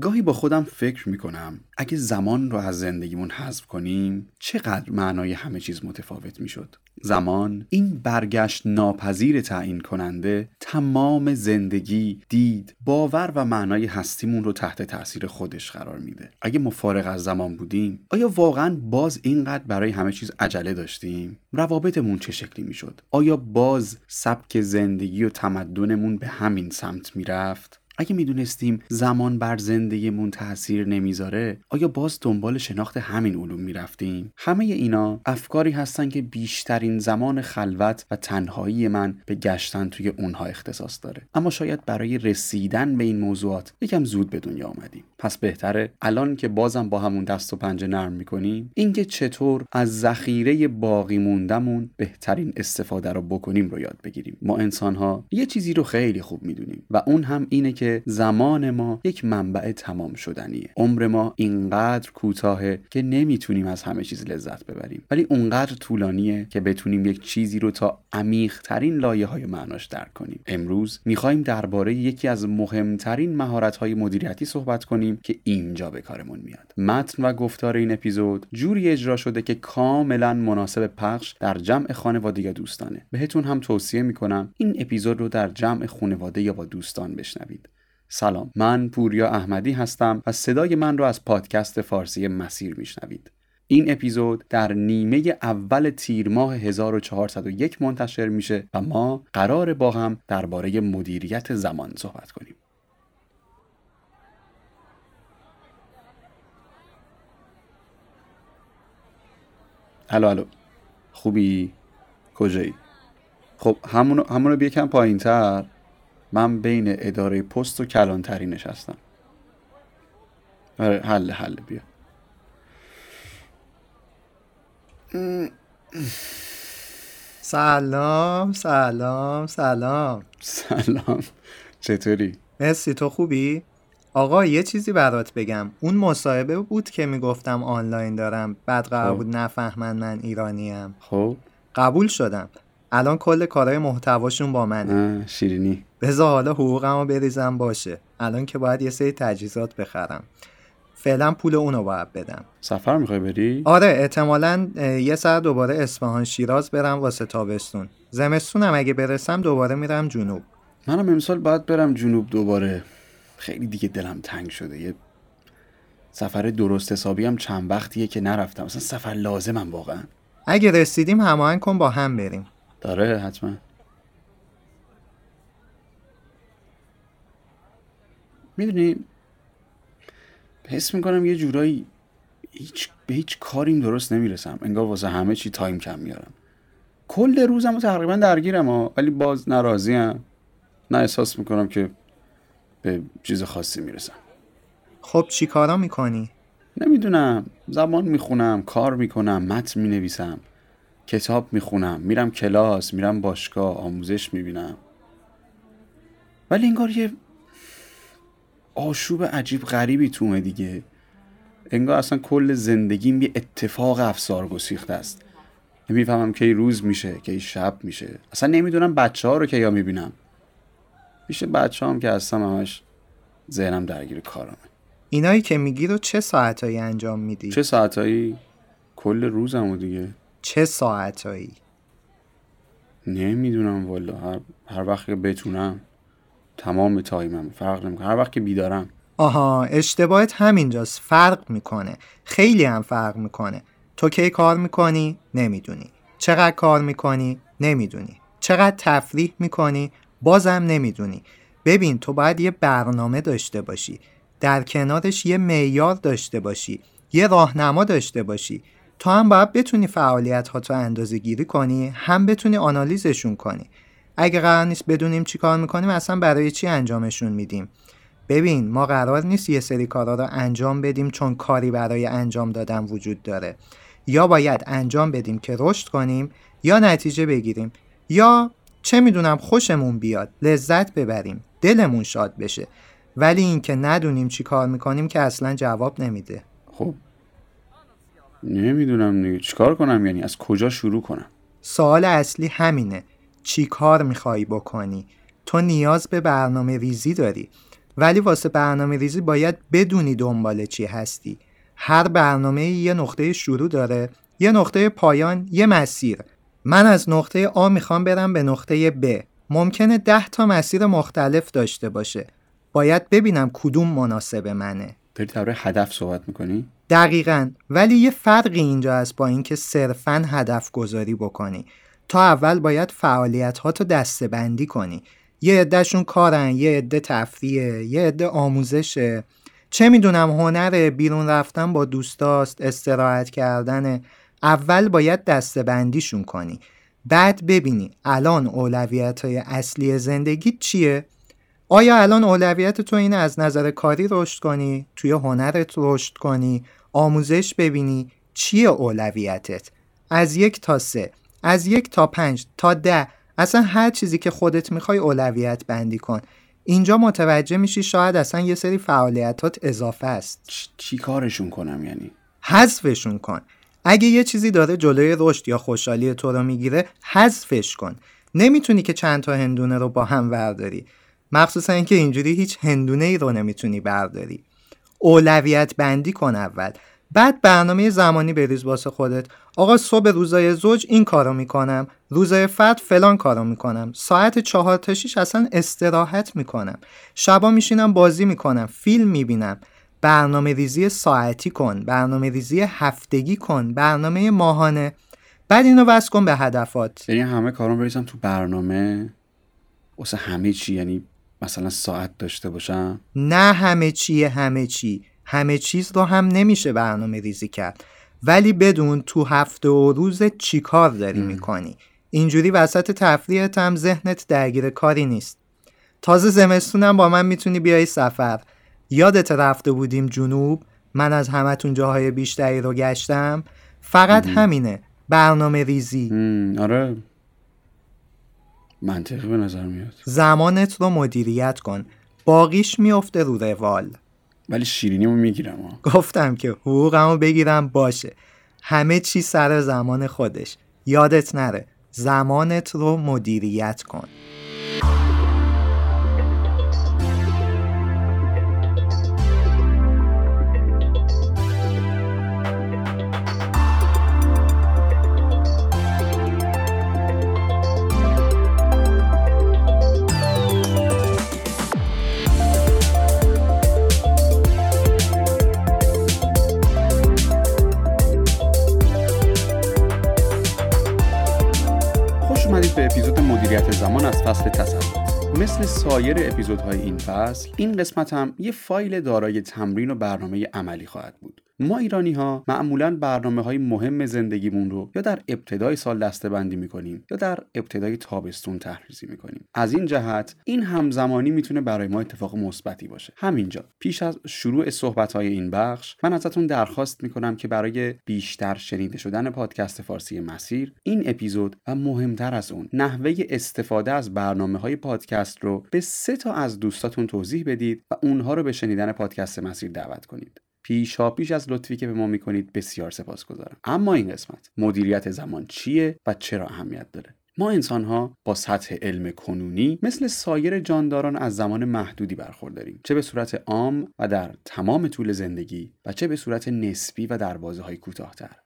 گاهی با خودم فکر می‌کنم اگه زمان رو از زندگیمون حذف کنیم چقدر معنای همه چیز متفاوت می‌شد. زمان این برگشت ناپذیر تعیین کننده تمام زندگی دید باور و معنای هستیمون رو تحت تاثیر خودش قرار میده. اگه ما فارغ از زمان بودیم آیا واقعا باز اینقدر برای همه چیز عجله داشتیم؟ روابطمون چه شکلی می‌شد؟ آیا باز سبک زندگی و تمدنمون به همین سمت می‌رفت؟ اگه می‌دونستیم زمان بر زندگیمون تاثیر نمی‌ذاره آیا باز دنبال شناخت همین علوم می‌رفتیم؟ همه اینا افکاری هستن که بیشترین زمان خلوت و تنهایی من به گشتن توی اونها اختصاص داره. اما شاید برای رسیدن به این موضوعات یکم زود به دنیا آمدیم. پس بهتره الان که بازم با همون دست و پنجه نرم می‌کنیم اینکه چطور از ذخیره باقی موندمون بهترین استفاده رو بکنیم رو یاد بگیریم. ما انسان ها یه چیزی رو خیلی خوب می‌دونیم و اون هم اینه که زمان ما یک منبع تمام شدنیه. عمر ما اینقدر کوتاهه که نمی‌تونیم از همه چیز لذت ببریم. ولی اونقدر طولانیه که بتونیم یک چیزی رو تا عمیق ترین لایه های معناش درک کنیم. امروز می‌خوایم درباره یکی از مهمترین مهارت های مدیریتی صحبت کنیم که اینجا به کارمون میاد. متن و گفتار این اپیزود جوری اجرا شده که کاملا مناسب پخش در جمع خانواده یا دوستانه. بهتون هم توصیه می‌کنم این اپیزود رو در جمع خانواده یا با دوستان بشنوید. سلام من پوریا احمدی هستم و صدای من رو از پادکست فارسی مسیر میشنوید. این اپیزود در نیمه اول تیر ماه 1401 منتشر میشه و ما قرار با هم درباره مدیریت زمان صحبت کنیم. الو الو. خوبی؟ کجایی؟ خب همونو همونو بیکم پایین تر من بین اداره پست و کلانتری نشستم. آره حل حل بیا. سلام سلام سلام. سلام. چطوری؟ مرسی تو خوبی؟ آقا یه چیزی برات بگم. اون مصاحبه بود که می‌گفتم آنلاین دارم. بعد قرار خب. بود نفهمن من ایرانیم. خب. قبول شدم. الان کل کارهای محتواشون با منه. شیرینی. بذار حالا حقوقمو بریزم باشه. الان که باید یه سری تجهیزات بخرم. فعلا پول اونو باید بدم. سفر می‌خوای بری؟ آره احتمالا یه سر دوباره اصفهان شیراز برم واسه تابستون. زمستونم اگه برسم دوباره میرم جنوب. منم امسال باید برم جنوب دوباره. خیلی دیگه دلم تنگ شده. یه سفر درست حسابی هم چند وقتیه که نرفتم. اصلا سفر لازمم واقعا. اگه رسیدیم هماهنگ کن با هم بریم. داره حتما. می‌دونی حس می‌کنم یه جورایی هیچ به هیچ کاریم درست نمی‌رسم. انگار واسه همه چی تایم کم میارم. کل روزم رو تقریبا درگیرم ها ولی باز ناراضیم. نه احساس می‌کنم که به چیز خاصی می‌رسم. خب چی کارا می‌کنی؟ نمی‌دونم. زبان می‌خونم کار می‌کنم متن می‌نویسم کتاب می‌خونم میرم کلاس میرم باشگاه آموزش می‌بینم. ولی انگار یه آشوب عجیب غریبی تومه دیگه. انگار اصلا کل زندگیم یه اتفاق افسار گسیخته است. نمی‌فهمم کی روز میشه کی شب میشه. اصلا نمی‌دونم بچه ها رو که یا می‌بینم. پیش بچه هم که هستم همش ذهنم درگیر کارمه. اینایی که میگی رو چه ساعتایی انجام میدی؟ چه ساعتایی؟ کل روزمو دیگه. چه ساعتایی؟ نمی‌دونم والا. هر, هر وقت که بتونم تمام تایمم فرق نمی‌کنه. هر وقت که بیدارم. آها اشتباهت همینجاست. فرق می‌کنه. خیلی هم فرق می‌کنه. تو کی کار می‌کنی؟ نمی‌دونی. چقدر کار می‌کنی؟ نمی‌دونی. چقدر تفریح می‌کنی؟ بازم نمی‌دونی. ببین تو باید یه برنامه داشته باشی. در کنارش یه معیار داشته باشی. یه راهنما داشته باشی. تو هم باید بتونی فعالیت ها تو اندازه گیری کنی هم بتونی آنالیزشون کنی. اگه قرار نیست بدونیم چی کار می‌کنیم اصلا برای چی انجامشون میدیم؟ ببین ما قرار نیست یه سری کارا رو انجام بدیم چون کاری برای انجام دادن وجود داره. یا باید انجام بدیم که رشد کنیم یا نتیجه بگیریم. یا چه می‌دونم خوشمون بیاد لذت ببریم دلمون شاد بشه. ولی اینکه ندونیم چی کار می‌کنیم که اصلا جواب نمیده. خب. نمی‌دونم دیگه. چیکار کنم یعنی؟ از کجا شروع کنم؟ سوال اصلی همینه. چی کار می‌خوای بکنی؟ تو نیاز به برنامه ریزی داری. ولی واسه برنامه ریزی باید بدونی دنبال چی هستی. هر برنامه یه نقطه شروع داره یه نقطه پایان یه مسیر. من از نقطه آ می‌خوام برم به نقطه ب. ممکنه ده تا مسیر مختلف داشته باشه. باید ببینم کدوم مناسب منه. داری درباره هدف صحبت می‌کنی؟ دقیقا. ولی یه فرقی اینجا هست با اینکه صرفا هدف گذاری بکنی. تا اول باید فعالیت ها تو دسته بندی کنی. یه عدهشون کارن یه عده تفریه یه عده آموزشه. چه می‌دونم هنر بیرون رفتن با دوستاست استراحت کردن اول باید دسته بندیشون کنی. بعد ببینی الان اولویت های اصلی زندگی چیه؟ آیا الان اولویت تو اینه از نظر کاری رشد کنی؟ توی هنرت رشد کنی؟ آموزش ببینی چیه اولویتت؟ از یک تا سه از یک تا پنج تا ده اصلا هر چیزی که خودت می‌خوای اولویت بندی کن. اینجا متوجه میشی شاید اصلا یه سری فعالیتات اضافه است. چی کارشون کنم یعنی؟ حذفشون کن. اگه یه چیزی داره جلوی رشد یا خوشحالی تو رو می‌گیره حذفش کن. نمی‌تونی که چند تا هندونه رو با هم برداری. مخصوصا اینکه اینجوری هیچ هندونه ای رو نمی‌تونی برداری. اولویت بندی کن اول. بعد برنامه زمانی بریز واسه خودت. آقا صبح روزای زوج این کارو می‌کنم. روزای فرد فلان کارو می‌کنم. ساعت چهار تا شیش اصلا استراحت می‌کنم. شبا میشینم بازی می‌کنم. فیلم می‌بینم. برنامه ریزی ساعتی کن برنامه ریزی هفتگی کن برنامه ماهانه. بعد اینو وصل کن به هدفات. یعنی همه کارم بریزم تو برنامه؟ واسه همه چی؟ یعنی مثلا ساعت داشته باشم؟ نه همه چیه همه چی. همه چیز رو هم نمیشه برنامه ریزی کرد. ولی بدون تو هفته و روز چی کار داری می‌کنی؟ اینجوری وسط تفریحت هم ذهنت درگیر کاری نیست. تازه زمستونم با من می‌تونی بیای سفر. یادت رفته بودیم جنوب؟ من از همتون جاهای بیشتری رو گشتم. فقط همینه. برنامه ریزی. آره. منطقی به نظر میاد. زمانت رو مدیریت کن. باقیش میفته رو روال. ولی شیرینیمو می‌گیرم ها. گفتم که حقوقمو بگیرم باشه. همه چی سر زمان خودش. یادت نره. زمانت رو مدیریت کن. از فصل تسلط مثل سایر اپیزودهای این فصل این قسمت هم یه فایل دارای تمرین و برنامه عملی خواهد بود. ما ایرانی ها معمولا برنامه های مهم زندگیمون رو یا در ابتدای سال دسته بندی می‌کنیم یا در ابتدای تابستون تحریزی می‌کنیم. از این جهت این همزمانی می‌تونه برای ما اتفاق مثبتی باشه. همینجا پیش از شروع صحبت های این بخش من ازتون درخواست می‌کنم که برای بیشتر شنیده شدن پادکست فارسی مسیر این اپیزود و مهمتر از اون نحوه استفاده از برنامه های پادکست رو به سه تا از دوستاتون توضیح بدید و اونها رو به شنیدن پادکست مسیر دعوت کنید. پیشا پیش از لطفی که به ما می‌کنید بسیار سپاسگزارم. اما این قسمت مدیریت زمان چیه و چرا اهمیت داره؟ ما انسان ها با سطح علم کنونی مثل سایر جانداران از زمان محدودی برخورداریم چه به صورت عام و در تمام طول زندگی و چه به صورت نسبی و در بازه های کوتاهتر.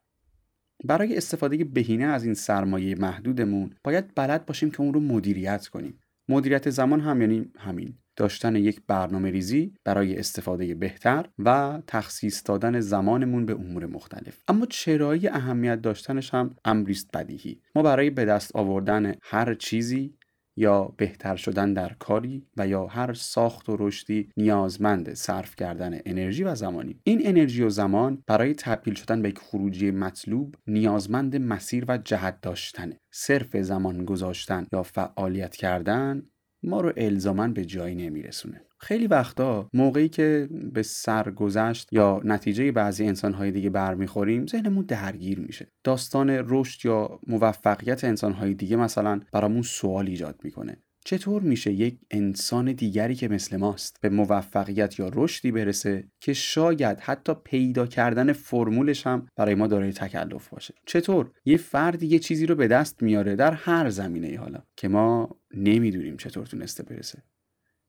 برای استفاده بهینه از این سرمایه محدودمون باید بلد باشیم که اون رو مدیریت کنیم. مدیریت زمان هم یعنی همین. داشتن یک برنامه ریزی برای استفاده بهتر و تخصیص دادن زمانمون به امور مختلف. اما چرایی اهمیت داشتنش هم امریست بدیهی. ما برای به دست آوردن هر چیزی یا بهتر شدن در کاری و یا هر ساخت و رشدی نیازمند صرف کردن انرژی و زمانی. این انرژی و زمان برای تبدیل شدن به یک خروجی مطلوب نیازمند مسیر و جهت داشتنه صرف زمان گذاشتن یا فعالیت کردن ما رو الزامن به جایی نمیرسونه. خیلی وقتا موقعی که به سرگذشت یا نتیجه بعضی انسانهای دیگه برمیخوریم ذهنمون درگیر میشه. داستان رشد یا موفقیت انسانهای دیگه مثلا برامون سوال ایجاد می‌کنه. چطور میشه یک انسان دیگری که مثل ماست به موفقیت یا رشدی برسه که شاید حتی پیدا کردن فرمولش هم برای ما دارای تکلف باشه؟ چطور یه فردی یه چیزی رو به دست میاره در هر زمینه ای حالا که ما نمی‌دونیم چطور تونسته برسه؟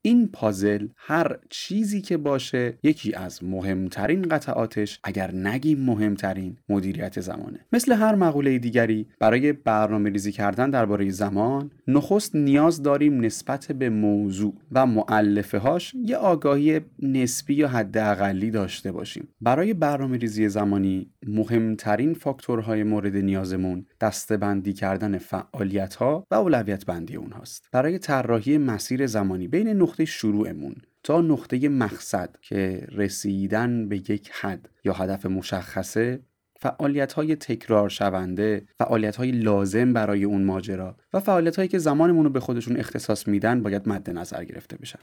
این پازل هر چیزی که باشه یکی از مهمترین قطعاتش اگر نگیم مهمترین مدیریت زمانه. مثل هر مقوله دیگری برای برنامه ریزی کردن درباره زمان نخست نیاز داریم نسبت به موضوع و معلفه هاش یه آگاهی نسبی یا حداقلی داشته باشیم. برای برنامه ریزی زمانی مهمترین فاکتورهای مورد نیازمون دستبندی کردن فعالیت ها و اولویت بندی اونهاست. برای طراحی مسیر زمانی بین نقطه شروعمون تا نقطه مقصد که رسیدن به یک حد یا هدف مشخصه فعالیت های تکرار شونده فعالیت های لازم برای اون ماجرا و فعالیت هایی که زمانمون رو به خودشون اختصاص میدن باید مد نظر گرفته بشن.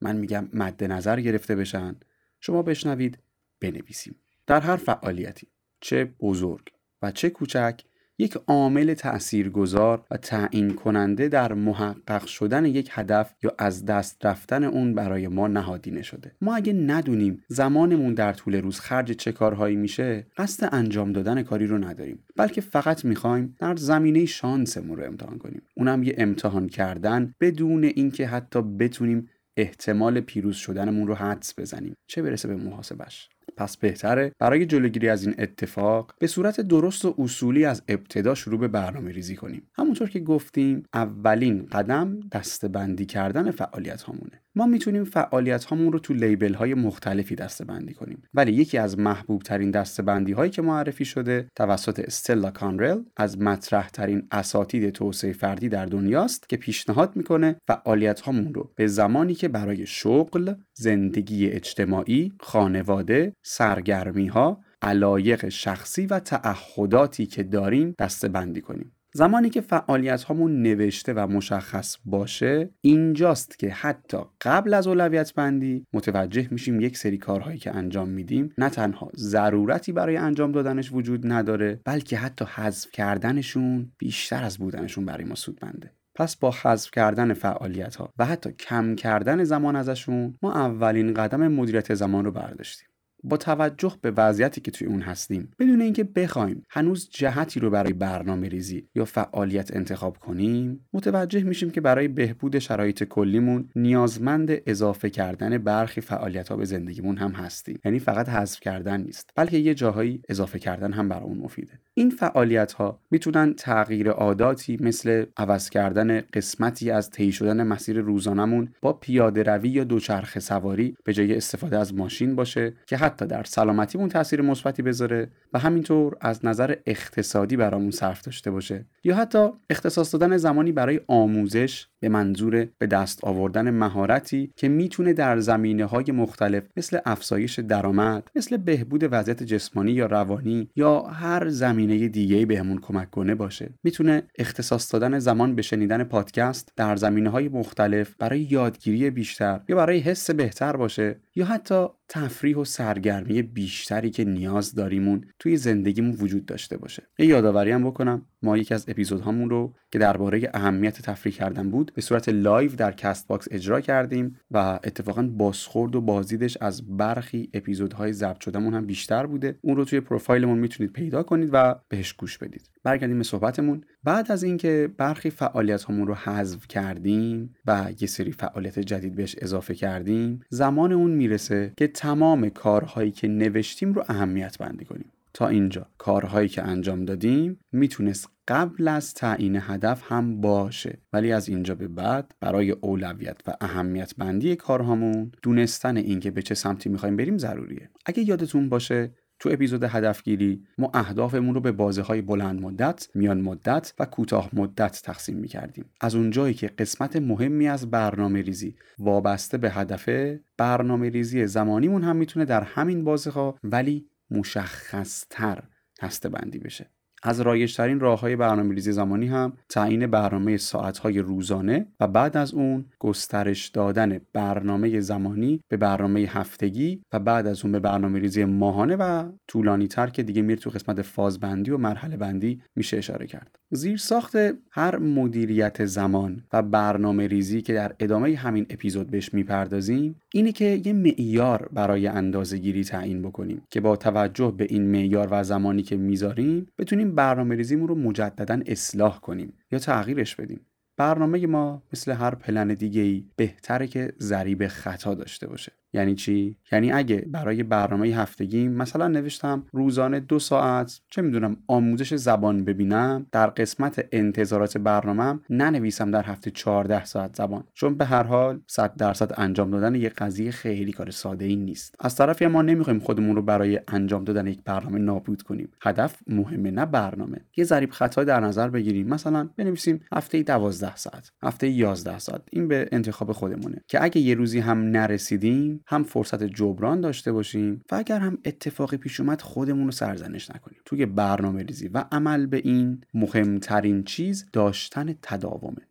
من میگم مد نظر گرفته بشن. شما بشنوید بنویسیم. در هر فعالیتی چه بزرگ و چه کوچک یک عامل تأثیرگذار و تعیین کننده در محقق شدن یک هدف یا از دست رفتن اون برای ما نهادینه شده. ما اگه ندونیم زمانمون در طول روز خرج چه کارهایی میشه قصد انجام دادن کاری رو نداریم. بلکه فقط می‌خوایم در زمینه شانسمون رو امتحان کنیم. اونم یه امتحان کردن بدون اینکه حتی بتونیم احتمال پیروز شدنمون رو حدس بزنیم. چه برسه به محاسبش؟ پس بهتره برای جلوگیری از این اتفاق به صورت درست و اصولی از ابتدا شروع به برنامه ریزی کنیم. همونطور که گفتیم اولین قدم دستبندی کردن فعالیت هامونه ما می‌تونیم فعالیت هامون رو تو لیبل های مختلفی دسته بندی کنیم ولی یکی از محبوب ترین دسته بندی هایی که معرفی شده توسط استلا کانرل از مطرح ترین اساتید توسعه فردی در دنیاست که پیشنهاد می‌کنه فعالیت هامون رو به زمانی که برای شغل، زندگی اجتماعی، خانواده، سرگرمی ها، علایق شخصی و تعهداتی که داریم دسته بندی کنیم. زمانی که فعالیت هامون نوشته و مشخص باشه اینجاست که حتی قبل از اولویت بندی متوجه میشیم یک سری کارهایی که انجام میدیم نه تنها ضرورتی برای انجام دادنش وجود نداره بلکه حتی حذف کردنشون بیشتر از بودنشون برای ما سودمنده پس با حذف کردن فعالیت ها و حتی کم کردن زمان ازشون ما اولین قدم مدیریت زمان رو برداشتیم. با توجه به وضعیتی که توی اون هستیم. بدون اینکه بخوایم هنوز جهتی رو برای برنامه ریزی یا فعالیت انتخاب کنیم متوجه میشیم که برای بهبود شرایط کلیمون نیازمند اضافه کردن برخی فعالیت ها به زندگیمون هم هستیم. یعنی فقط حذف کردن نیست بلکه یه جاهایی اضافه کردن هم برامون مفیده. این فعالیت ها می‌تونن تغییر عاداتی مثل عوض کردن قسمتی از طی شدن مسیر روزانمون با پیاده روی یا دوچرخه سواری به جای استفاده از ماشین باشه که حتی در سلامتیمون تاثیر مثبتی بذاره و همینطور از نظر اقتصادی برامون صرف داشته باشه. یا حتی اختصاص دادن زمانی برای آموزش به منظور به دست آوردن مهارتی که می‌تونه در زمینه های مختلف مثل افزایش درآمد مثل بهبود وضعیت جسمانی یا روانی یا هر زمینه دیگه بهمون کمک کنه باشه. می‌تونه اختصاص دادن زمان به شنیدن پادکست در زمینه های مختلف برای یادگیری بیشتر یا برای حس بهتر باشه یا حتی تفریح و سرگرمی بیشتری که نیاز داریمون توی زندگیمون وجود داشته باشه. یه یادآوری هم بکنم ما یکی از اپیزودهامون رو که درباره اهمیت تفریح کردن بود به صورت live در Castbox اجرا کردیم و اتفاقا بازخورد و بازدیدش از برخی اپیزودهای ضبط شدهمون هم بیشتر بوده. اون رو توی پروفایلمون می‌تونید پیدا کنید و بهش گوش بدید. برگردیم به صحبتمون. بعد از اینکه برخی فعالیت همون رو حذف کردیم و یه سری فعالیت جدید بهش اضافه کردیم زمان اون می‌رسه که تمام کارهایی که نوشتیم رو اهمیت بندی کنیم. تا اینجا کارهایی که انجام دادیم می‌تونست قبل از تعیین هدف هم باشه. ولی از اینجا به بعد برای اولویت و اهمیت بندی کارهامون دونستن اینکه به چه سمتی می‌خوایم بریم ضروریه. اگه یادتون باشه تو اپیزود هدفگیری ما اهدافمون رو به بازه های بلند مدت، میان مدت و کوتاه مدت تقسیم می کردیم. از اونجایی که قسمت مهمی از برنامه ریزی وابسته به هدفه برنامه ریزی زمانیمون هم می‌تونه در همین بازه ها ولی مشخصتر دسته بندی بشه از رایجترین راه های برنامه ریزی زمانی هم تعیین برنامه ساعت های روزانه و بعد از اون گسترش دادن برنامه زمانی به برنامه هفتگی و بعد از اون به برنامه ریزی ماهانه و طولانی تر که دیگه میره تو قسمت فاز بندی و مرحله بندی میشه اشاره کرد. زیر ساخت هر مدیریت زمان و برنامه ریزی که در ادامه همین اپیزود بهش می‌پردازیم اینه که یه معیار برای اندازه گیری تعیین بکنیم که با توجه به این معیار و زمانی که می‌ذاریم بتونیم برنامه ریزیمون رو مجددا اصلاح کنیم یا تغییرش بدیم. برنامه ما مثل هر پلن دیگه ای بهتره که ضریب خطا داشته باشه. یعنی چی؟ یعنی اگه برای برنامه هفتگی مثلا نوشتم روزانه دو ساعت چه می‌دونم آموزش زبان ببینم در قسمت انتظارات برنامهم ننویسم در هفته 14 ساعت زبان. چون به هر حال 100 درصد انجام دادن یک قضیه خیلی کار ساده ای نیست. از طرفی ما نمی‌خوایم خودمون رو برای انجام دادن یک برنامه نابود کنیم. هدف مهمه نه برنامه. یه ضریب خطا در نظر بگیریم. مثلا بنویسیم هفته 12 ساعت هفته 11 ساعت. این به انتخاب خودمونه. که اگه یه روزی هم نرسیدیم هم فرصت جبران داشته باشیم و اگر هم اتفاقی پیش اومد خودمون رو سرزنش نکنیم. توی برنامه ریزی و عمل به این مهمترین چیز داشتن تداومه.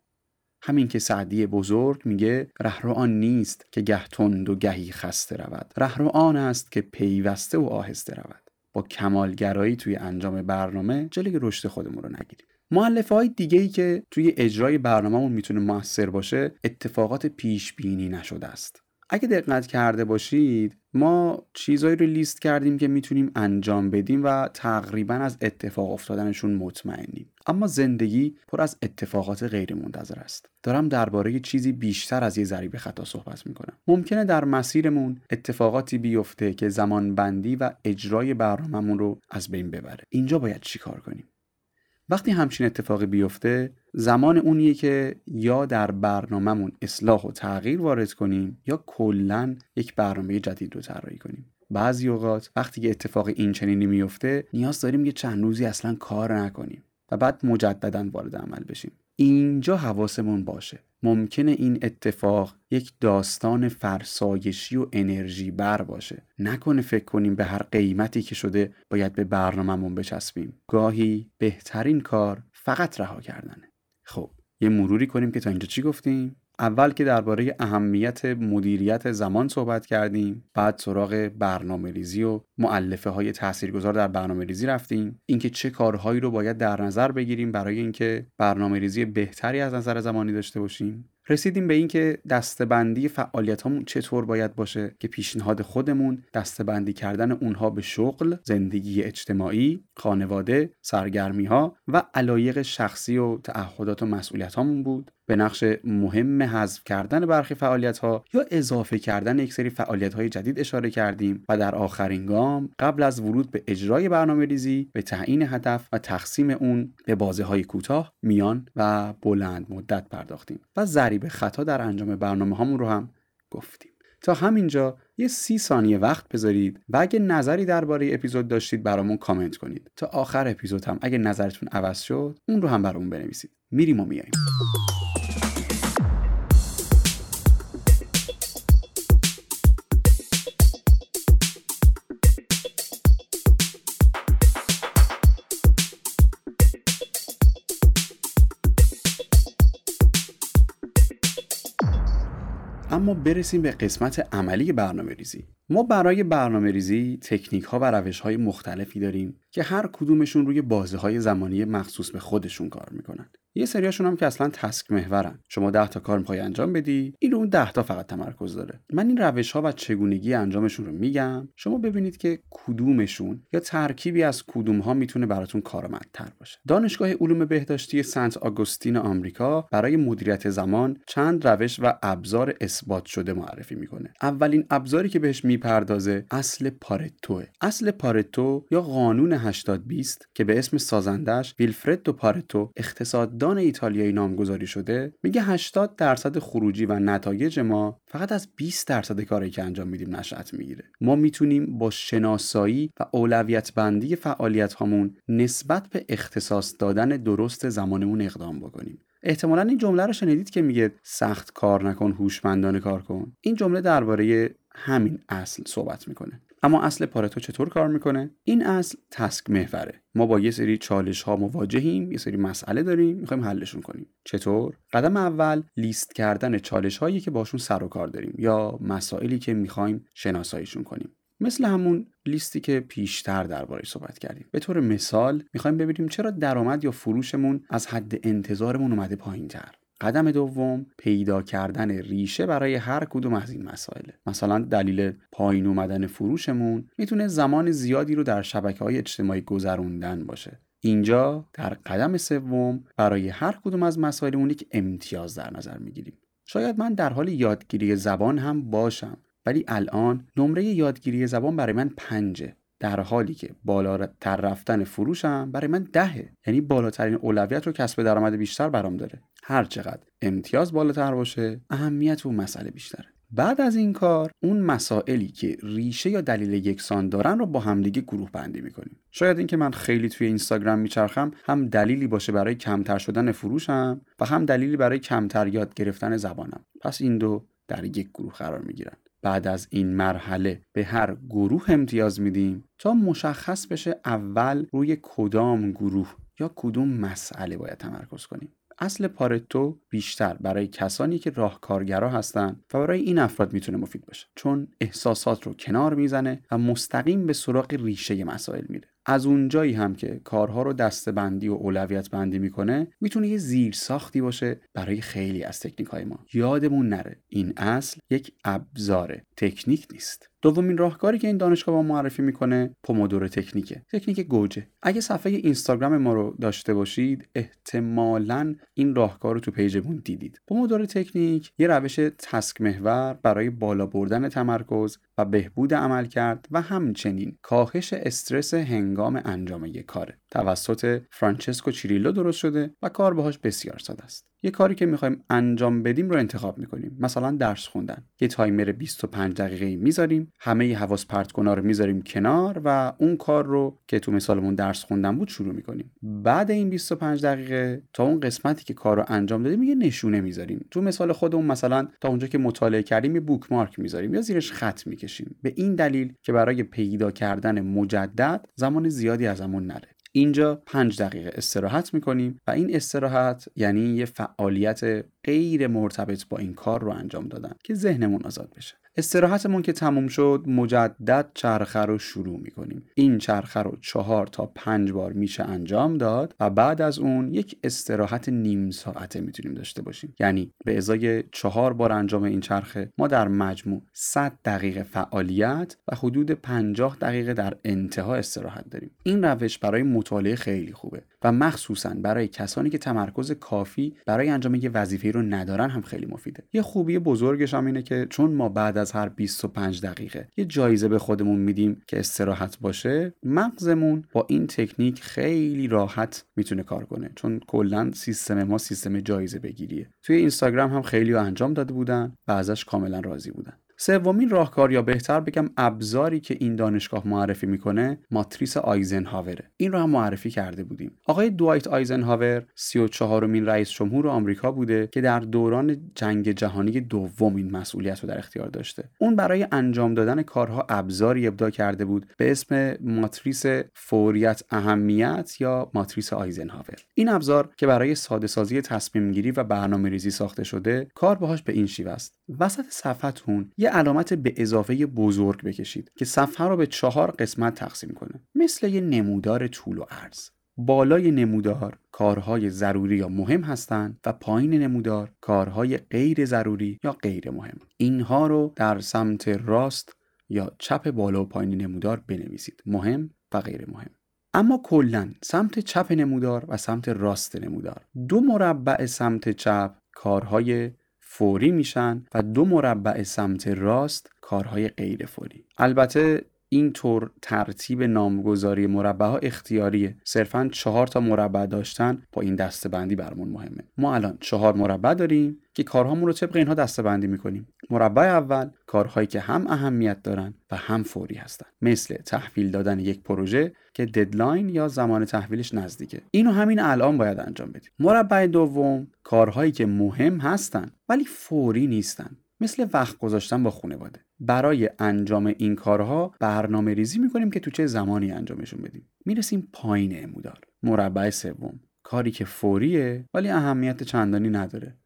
همین که سعدی بزرگ میگه رهرو آن نیست که گه تند و گهی خسته رود. رهرو آن است که پیوسته و آهسته رود. با کمالگرایی توی انجام برنامه جلوی رشد خودمون رو نگیریم. معلفه های دیگه ای که توی اجرای برنامهمون می‌تونه موثر باشه اتفاقات پیش بینی نشده است. اگه دقت کرده باشید ما چیزایی رو لیست کردیم که می‌تونیم انجام بدیم و تقریبا از اتفاق افتادنشون مطمئنیم. اما زندگی پر از اتفاقات غیر منتظر است. دارم درباره چیزی بیشتر از یه ضریب خطا صحبت می‌کنم. ممکنه در مسیرمون اتفاقاتی بیفته که زمان بندی و اجرای برنامهمون رو از بین ببره. اینجا باید چیکار کنیم؟ وقتی همچین اتفاقی بیفته زمان اونیه که یا در برنامهمون اصلاح و تغییر وارد کنیم یا کلا یک برنامه جدید رو طراحی کنیم. بعضی اوقات وقتی که اتفاق این چنینی میفته نیاز داریم یه چند روزی اصلا کار نکنیم و بعد مجددا وارد عمل بشیم. اینجا حواسمون باشه. ممکنه این اتفاق یک داستان فرسایشی و انرژی بر باشه. نکنه فکر کنیم به هر قیمتی که شده باید به برنامهمون بچسبیم. گاهی بهترین کار فقط رها کردنه. خب یه مروری کنیم که تا اینجا چی گفتیم؟ اول که درباره اهمیت مدیریت زمان صحبت کردیم بعد سراغ برنامه ریزی و معلفه های تاثیرگذار در برنامه ریزی رفتیم. اینکه چه کارهایی رو باید در نظر بگیریم برای اینکه برنامه ریزی بهتری از نظر زمانی داشته باشیم. رسیدیم به اینکه دستبندی فعالیت چطور باید باشه که پیشنهاد خودمون دستبندی کردن اونها به شغل، زندگی اجتماعی، خانواده، سرگرمی ها و علایق شخصی و تعهدات و مسئولیت هامون بود. به نقش مهم حذف کردن برخی فعالیت ها یا اضافه کردن یک سری فعالیت های جدید اشاره کردیم و در آخرین گام قبل از ورود به اجرای برنامه ریزی به تعیین هدف و تقسیم اون به بازه های کوتاه میان و بلند مدت پرداختیم و ضریب خطا در انجام برنامه هامون رو هم گفتیم. تا همینجا یه سی ثانیه وقت بذارید و اگه نظری درباره اپیزود داشتید برامون کامنت کنید. تا آخر اپیزود هم اگه نظرتون عوض شد اون رو هم برامون بنویسید. میریم و میاییم. اما برسیم به قسمت عملی برنامه ریزی ما برای برنامه ریزی تکنیک ها و روش های مختلفی داریم که هر کدومشون روی بازه های زمانی مخصوص به خودشون کار می‌کنن. یه سریاشون هم که اصلا تسک محورن. شما 10 تا کار می‌خوای انجام بدی این اون 10 تا فقط تمرکز داره. من این روش ها و چگونگی انجامشون رو میگم. شما ببینید که کدومشون یا ترکیبی از کدوم ها می‌تونه براتون کارآمدتر باشه. دانشگاه علوم بهداشتی سنت آگوستین آمریکا برای مدیریت زمان چند روش و ابزار اثبات شده معرفی می‌کنه. اولین ابزاری که بهش می‌پردازه اصل پارتوه. اصل پارتو یا قانون 80 20 که به اسم سازندش ویلفردو پارتو اقتصاد دان ایتالیایی نامگذاری شده میگه 80 درصد خروجی و نتایج ما فقط از 20 درصد کاری که انجام میدیم نشأت می‌گیره. ما می‌تونیم با شناسایی و اولویت بندی فعالیت هامون نسبت به اختصاص دادن درست زمانمون اقدام بکنیم. احتمالا این جمله رو شنیدید که میگه سخت کار نکن هوشمندانه کار کن. این جمله درباره همین اصل صحبت می‌کنه. اما اصل پارتو چطور کار می‌کنه؟ این اصل تسک محوره. ما با یه سری چالش ها مواجهیم یه سری مسئله داریم می‌خوایم حلشون کنیم. چطور؟ قدم اول لیست کردن چالش هایی که باشون سر و کار داریم یا مسائلی که می‌خوایم شناساییشون کنیم. مثل همون لیستی که پیشتر دربارهش صحبت کردیم. به طور مثال می‌خوایم ببینیم چرا درآمد یا فروشمون از حد انتظارمون اومده پایین تر قدم دوم پیدا کردن ریشه برای هر کدوم از این مسائل. مثلا دلیل پایین اومدن فروشمون می‌تونه زمان زیادی رو در شبکه های اجتماعی گذروندن باشه. اینجا در قدم سوم برای هر کدوم از مسائلمون یک امتیاز در نظر می‌گیریم. شاید من در حال یادگیری زبان هم باشم ولی الان نمره یادگیری زبان برای من پنجه. در حالی که بالاتر رفتن فروشم برای من دهه. یعنی بالاترین اولویت رو کسب درآمد بیشتر برام داره. هر چقدر امتیاز بالاتر باشه اهمیت اون مسئله بیشتره. بعد از این کار اون مسائلی که ریشه یا دلیل یکسان دارن رو با همدیگه گروه بندی می‌کنیم. شاید اینکه من خیلی توی اینستاگرام میچرخم هم دلیلی باشه برای کمتر شدن فروشم و هم دلیلی برای کمتر یاد گرفتن زبانم. پس این دو در یک گروه قرار می‌گیرن. بعد از این مرحله به هر گروه امتیاز میدیم تا مشخص بشه اول روی کدام گروه یا کدوم مسئله باید تمرکز کنیم. اصل پارتو بیشتر برای کسانی که راهکارگرا هستند و برای این افراد می‌تونه مفید باشه چون احساسات رو کنار می‌زنه و مستقیم به سراغ ریشه مسائل میره. از اونجایی هم که کارها رو دسته بندی و اولویت بندی می‌کنه می‌تونه یه زیر ساختی باشه برای خیلی از تکنیک های ما. یادمون نره این اصل یک ابزار تکنیک نیست. دومین راهکاری که این دانشگاه با معرفی می‌کنه پومودور تکنیکه. تکنیک گوجه. اگه صفحه اینستاگرام ما رو داشته باشید احتمالا این راهکار رو تو page مون دیدید. Pomodoro technique یه روش task محور برای بالا بردن تمرکز و بهبود عمل کرد و همچنین کاهش استرس هنگام انجام یک کاره. توسط فرانچسکو چیریلو درست شده و کار باهاش بسیار ساده است. یه کاری که می‌خوایم انجام بدیم رو انتخاب می‌کنیم. مثلا درس خوندن. یه تایمر 25 دقیقه می‌ذاریم. همه حواس پرت کنا رو می‌ذاریم کنار و اون کار رو که تو مثالمون درس خوندن بود شروع می‌کنیم. بعد این 25 دقیقه تا اون قسمتی که کار رو انجام دادیم یه نشونه می‌ذاریم. تو مثال خودمون مثلا تا اونجا که مطالعه کردیم یه bookmark می‌ذاریم. یا زیرش خط می‌کشیم. به این دلیل که برای پیدا کردن مجدد زمان زیادی ازمون نره. اینجا پنج دقیقه استراحت می‌کنیم و این استراحت یعنی یه فعالیت غیر مرتبط با این کار رو انجام دادن که ذهنمون آزاد بشه. استراحتمون که تموم شد مجدد چرخه رو شروع می‌کنیم. این چرخه رو چهار تا پنج بار میشه انجام داد و بعد از اون یک استراحت نیم ساعته می‌تونیم داشته باشیم. یعنی به ازای چهار بار انجام این چرخه ما در مجموع 100 دقیقه فعالیت و حدود 50 دقیقه در انتها استراحت داریم. این روش برای مطالعه خیلی خوبه و مخصوصا برای کسانی که تمرکز کافی برای انجام یه وظیفه رو ندارن هم خیلی مفیده. یه خوبی بزرگش هم اینه که چون ما بعد هر 25 دقیقه. یه جایزه به خودمون میدیم که استراحت باشه. مغزمون با این تکنیک خیلی راحت می‌تونه کار کنه. چون کلا سیستم ما سیستم جایزه بگیریه. توی اینستاگرام هم خیلی انجام داده بودن و ازش کاملا راضی بودن. سومین راهکار یا بهتر بگم ابزاری که این دانشگاه معرفی می‌کنه ماتریس آیزنهاوره. این رو هم معرفی کرده بودیم. آقای دوایت آیزنهاور 34 مین رئیس جمهور آمریکا بوده که در دوران جنگ جهانی دوم این مسئولیت رو در اختیار داشته. اون برای انجام دادن کارها ابزاری ابدا کرده بود به اسم ماتریس فوریت اهمیت یا ماتریس آیزنهاور. این ابزار که برای ساده سازی تصمیم گیری و برنامه ریزی ساخته شده کار باهاش به این شیوه است. وسط صفحتون یه علامت به اضافه بزرگ بکشید که صفحه رو به چهار قسمت تقسیم کنه. مثل یه نمودار طول و عرض. بالای نمودار کارهای ضروری یا مهم هستند و پایین نمودار کارهای غیر ضروری یا غیر مهم. اینها رو در سمت راست یا چپ بالا و پایین نمودار بنویسید. مهم و غیر مهم. اما کلا سمت چپ نمودار و سمت راست نمودار. دو مربع سمت چپ کارهای فوری میشن و دو مربع سمت راست کارهای غیر فوری. البته اینطور ترتیب نامگذاری مربع ها اختیاریه صرفا چهار تا مربع داشتن با این دسته بندی برمون مهمه. ما الان چهار مربع داریم که کارهامون رو طبق اینها دسته بندی می‌کنیم. مربع اول کارهایی که هم اهمیت دارن و هم فوری هستن. مثل تحویل دادن یک پروژه که ددلاین یا زمان تحویلش نزدیکه. اینو همین الان باید انجام بدیم. مربع دوم کارهایی که مهم هستن ولی فوری نیستن. مثل وقت گذاشتن با خانواده. برای انجام این کارها برنامه ریزی می‌کنیم که تو چه زمانی انجامشون بدیم. می‌رسیم پایین امودار. مربع سوم. کاری که فوریه ولی اهمیت چندانی نداره.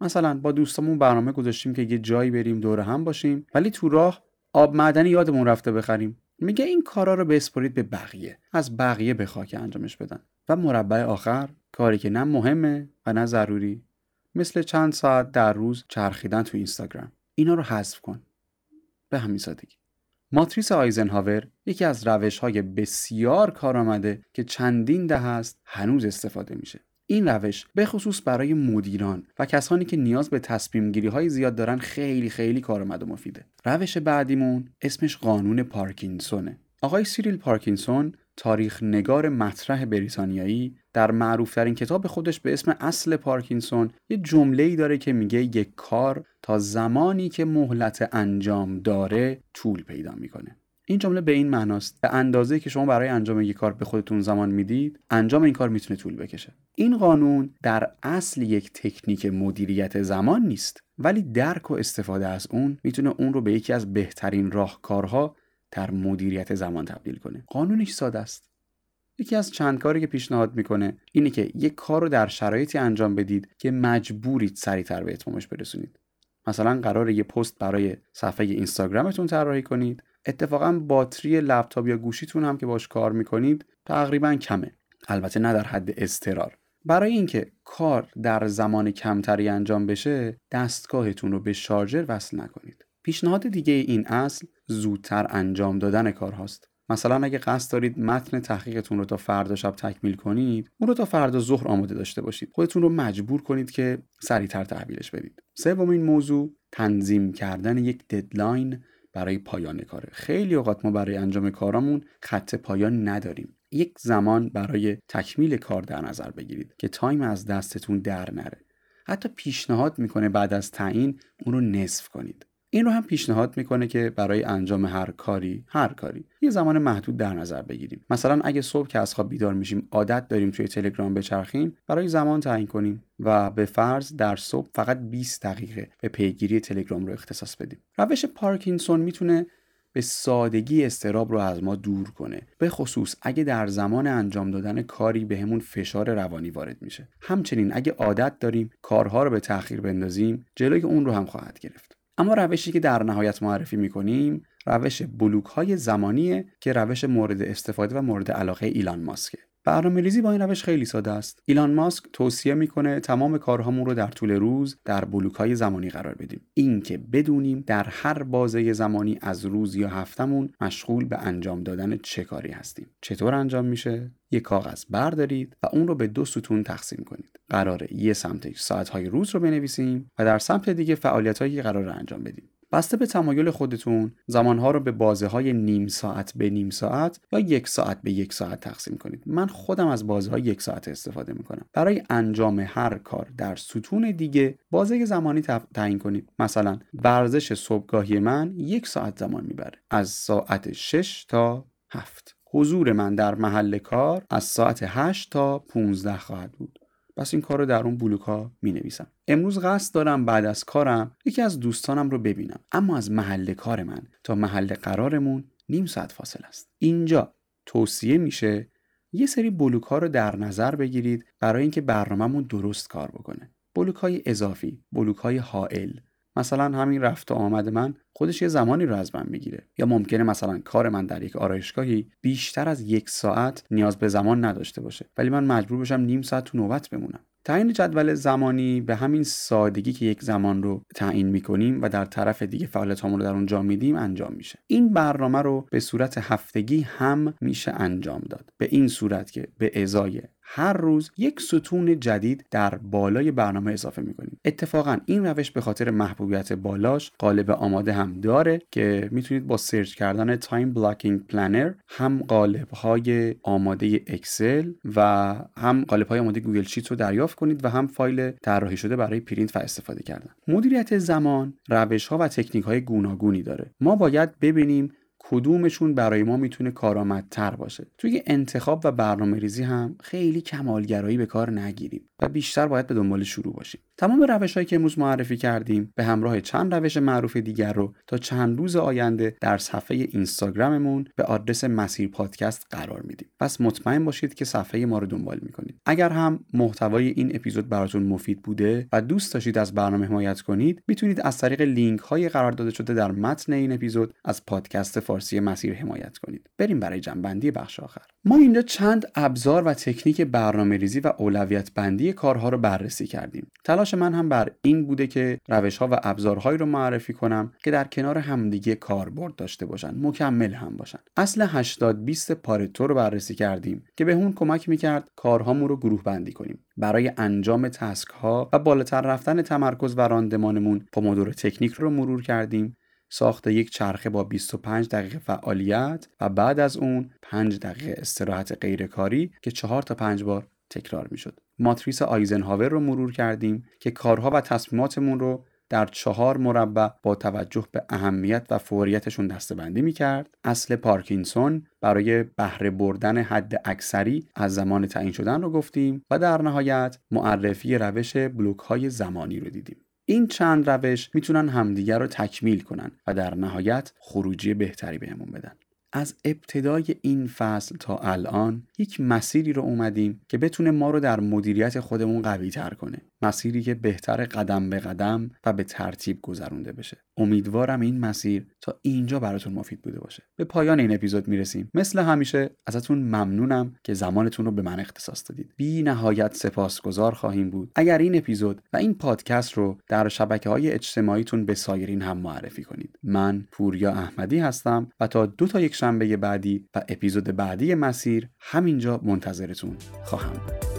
مثلا با دوستامون برنامه گذاشتیم که یه جایی بریم دور هم باشیم ولی تو راه آب معدنی یادمون رفته بخریم. میگه این کارا رو بسپرید به بقیه. از بقیه بخوا که انجامش بدن. و مربع آخر کاری که نه مهمه و نه ضروری. مثل چند ساعت در روز چرخیدن تو اینستاگرام. اینا رو حذف کن. به همین سادگی. ماتریس آیزنهاور یکی از روش های بسیار کارآمده که چندین دهه است هنوز استفاده میشه. این روش به خصوص برای مدیران و کسانی که نیاز به تصمیم گیری های زیاد دارن خیلی خیلی کارآمد و مفیده. روش بعدیمون اسمش قانون پارکینسونه. آقای سیریل پارکینسون تاریخ نگار مطرح بریتانیایی در معروفترین کتاب خودش به اسم اصل پارکینسون یه جمله ای داره که میگه یک کار تا زمانی که مهلت انجام داره طول پیدا می‌کنه. این جمله به این معناست. به اندازه که شما برای انجام یک کار به خودتون زمان می‌دید انجام این کار می‌تونه طول بکشه. این قانون در اصل یک تکنیک مدیریت زمان نیست ولی درک و استفاده از اون می‌تونه اون رو به یکی از بهترین راهکارها در مدیریت زمان تبدیل کنه. قانونش ساده است. یکی از چند کاری که پیشنهاد می‌کنه اینه که یک کار رو در شرایطی انجام بدید که مجبورید سریعتر به اتمامش برسونید. مثلا قرار یه پست برای صفحه اینستاگرامتون طراحی کنید. اتفاقا باتری لپتاپ یا گوشیتون هم که باش کار می‌کنید تقریبا کمه. البته نه در حد استرار. برای اینکه کار در زمان کمتری انجام بشه دستگاهتون رو به شارژر وصل نکنید. پیشنهاد دیگه این اصل زودتر انجام دادن کارهاست. مثلا اگه قصد دارید متن تحقیقتون رو تا فردا شب تکمیل کنید اون رو تا فردا ظهر آماده داشته باشید. خودتون رو مجبور کنید که سریعتر تحویلش بدید. سومین موضوع تنظیم کردن یک ددلاین برای پایان کاره. خیلی اوقات ما برای انجام کارامون خط پایان نداریم. یک زمان برای تکمیل کار در نظر بگیرید که تایم از دستتون در نره. حتی پیشنهاد می‌کنه بعد از تعیین اون رو نصف کنید. این رو هم پیشنهاد می‌کنه که برای انجام هر کاری هر کاری یه زمان محدود در نظر بگیریم. مثلا اگه صبح که از خواب بیدار میشیم عادت داریم توی تلگرام بچرخیم برای زمان تعیین کنیم و به فرض در صبح فقط 20 دقیقه به پیگیری تلگرام رو اختصاص بدیم. روش پارکینسون می‌تونه به سادگی استراب رو از ما دور کنه. به خصوص اگه در زمان انجام دادن کاری به همون فشار روانی وارد میشه. همچنین اگه عادت داریم کارها رو به تاخیر بندازیم جلوی اون رو هم خواهد گرفت. اما روشی که در نهایت معرفی می‌کنیم روش بلوک های زمانیه که روش مورد استفاده و مورد علاقه ایلان ماسکه. برنامه ریزی با این روش خیلی ساده است. ایلان ماسک توصیه می‌کنه تمام کارهامون رو در طول روز در بلوک های زمانی قرار بدیم. اینکه بدونیم در هر بازه زمانی از روز یا هفتمون مشغول به انجام دادن چه کاری هستیم. چطور انجام میشه؟ یک کاغذ بردارید و اون رو به دو ستون تقسیم کنید. قراره یه سمتش ساعتهای روز رو بنویسیم و در سمت دیگه فعالیتهایی قرار انجام بدیم. بسته به تمایل خودتون زمانها رو به بازه های نیم ساعت به نیم ساعت یا یک ساعت به یک ساعت تقسیم کنید. من خودم از بازه های یک ساعت استفاده می‌کنم. برای انجام هر کار در ستون دیگه بازه زمانی تعیین کنید. مثلا ورزش صبحگاهی من یک ساعت زمان می‌بره. از ساعت 6 تا 7 حضور من در محل کار از ساعت 8 تا 15 خواهد بود. پس این کار رو در اون بلوک ها می نویسم امروز قصد دارم بعد از کارم یکی از دوستانم رو ببینم. اما از محل کار من تا محل قرارمون نیم ساعت فاصله است. اینجا توصیه میشه یه سری بلوک ها رو در نظر بگیرید برای اینکه برنامهمون درست کار بکنه. بلوک های اضافی بلوک های حائل مثلا همین رفت و آمد من خودش یه زمانی رو از من می‌گیره. یا ممکنه مثلا کار من در یک آرایشگاهی بیشتر از یک ساعت نیاز به زمان نداشته باشه. ولی من مجبور بشم نیم ساعت تو نوبت بمونم. تعیین جدول زمانی به همین سادگی که یک زمان رو تعیین می‌کنیم و در طرف دیگه فعالیت رو در اونجا میدیم انجام میشه. این برنامه رو به صورت هفتگی هم میشه انجام داد. به این صورت که به ازای هر روز یک ستون جدید در بالای برنامه اضافه می‌کنیم. اتفاقا این روش به خاطر محبوبیت بالاش قالب آماده هم داره که می‌تونید با search کردن time blocking planner هم قالب های آماده اکسل و هم قالب های آماده Google Sheet رو دریافت کنید و هم فایل طراحی شده برای پرینت و استفاده کردن. مدیریت زمان روش ها و تکنیک های گوناگونی داره. ما باید ببینیم کدومشون برای ما می‌تونه کارآمدتر باشه. توی انتخاب و برنامه ریزی هم خیلی کمالگرایی به کار نگیریم و بیشتر باید به دنبال شروع باشیم. تمام روش هایی که امروز معرفی کردیم به همراه چند روش معروف دیگر رو تا چند روز آینده در صفحه اینستاگراممون به آدرس مسیر پادکست قرار میدیم. پس مطمئن باشید که صفحه ما رو دنبال می‌کنید. اگر هم محتوای این اپیزود براتون مفید بوده و دوست داشتید از برنامه حمایت کنید می‌تونید از طریق لینک های قرار داده شده در متن این اپیزود از پادکست فارسی مسیر حمایت کنید. بریم برای جنبندی بخش آخر. ما اینجا چند ابزار و تکنیک برنامه ریزی و اولویت بندی کارها رو بررسی کردیم. من هم بر این بوده که روش ها و ابزارهایی رو معرفی کنم که در کنار همدیگه کاربرد داشته باشن مکمل هم باشن اصل 80 20 پارتو رو بررسی کردیم که بهمون کمک می‌کرد کارهامون رو گروه بندی کنیم برای انجام task ها و بالاتر رفتن تمرکز و راندمانمون Pomodoro technique رو مرور کردیم ساخت یک چرخه با 25 دقیقه فعالیت و بعد از اون 5 دقیقه استراحت غیرکاری که 4 تا 5 بار تکرار می‌شد. ماتریس آیزنهاور رو مرور کردیم که کارها و تصمیماتمون رو در چهار مربع با توجه به اهمیت و فوریتشون دسته‌بندی می کرد. اصل پارکینسون برای بهره بردن حداکثری از زمان تعیین شدن رو گفتیم و در نهایت معرفی روش بلوک های زمانی رو دیدیم. این چند روش می‌تونن همدیگر رو تکمیل کنن و در نهایت خروجی بهتری بهمون بدن. از ابتدای این فصل تا الان یک مسیری رو اومدیم که بتونه ما رو در مدیریت خودمون قوی تر کنه. مسیری که بهتر قدم به قدم و به ترتیب گذرونده بشه. امیدوارم این مسیر تا اینجا براتون مفید بوده باشه. به پایان این اپیزود می‌رسیم. مثل همیشه ازتون ممنونم که زمانتون رو به من اختصاص دادید. بی نهایت سپاسگزار خواهیم بود. اگر این اپیزود و این پادکست رو در شبکه های اجتماعیتون به سایرین هم معرفی کنید. من پوریا احمدی هستم و تا دو تا یک شنبه بعدی و اپیزود بعدی مسیر همینجا منتظرتون خواهم بود.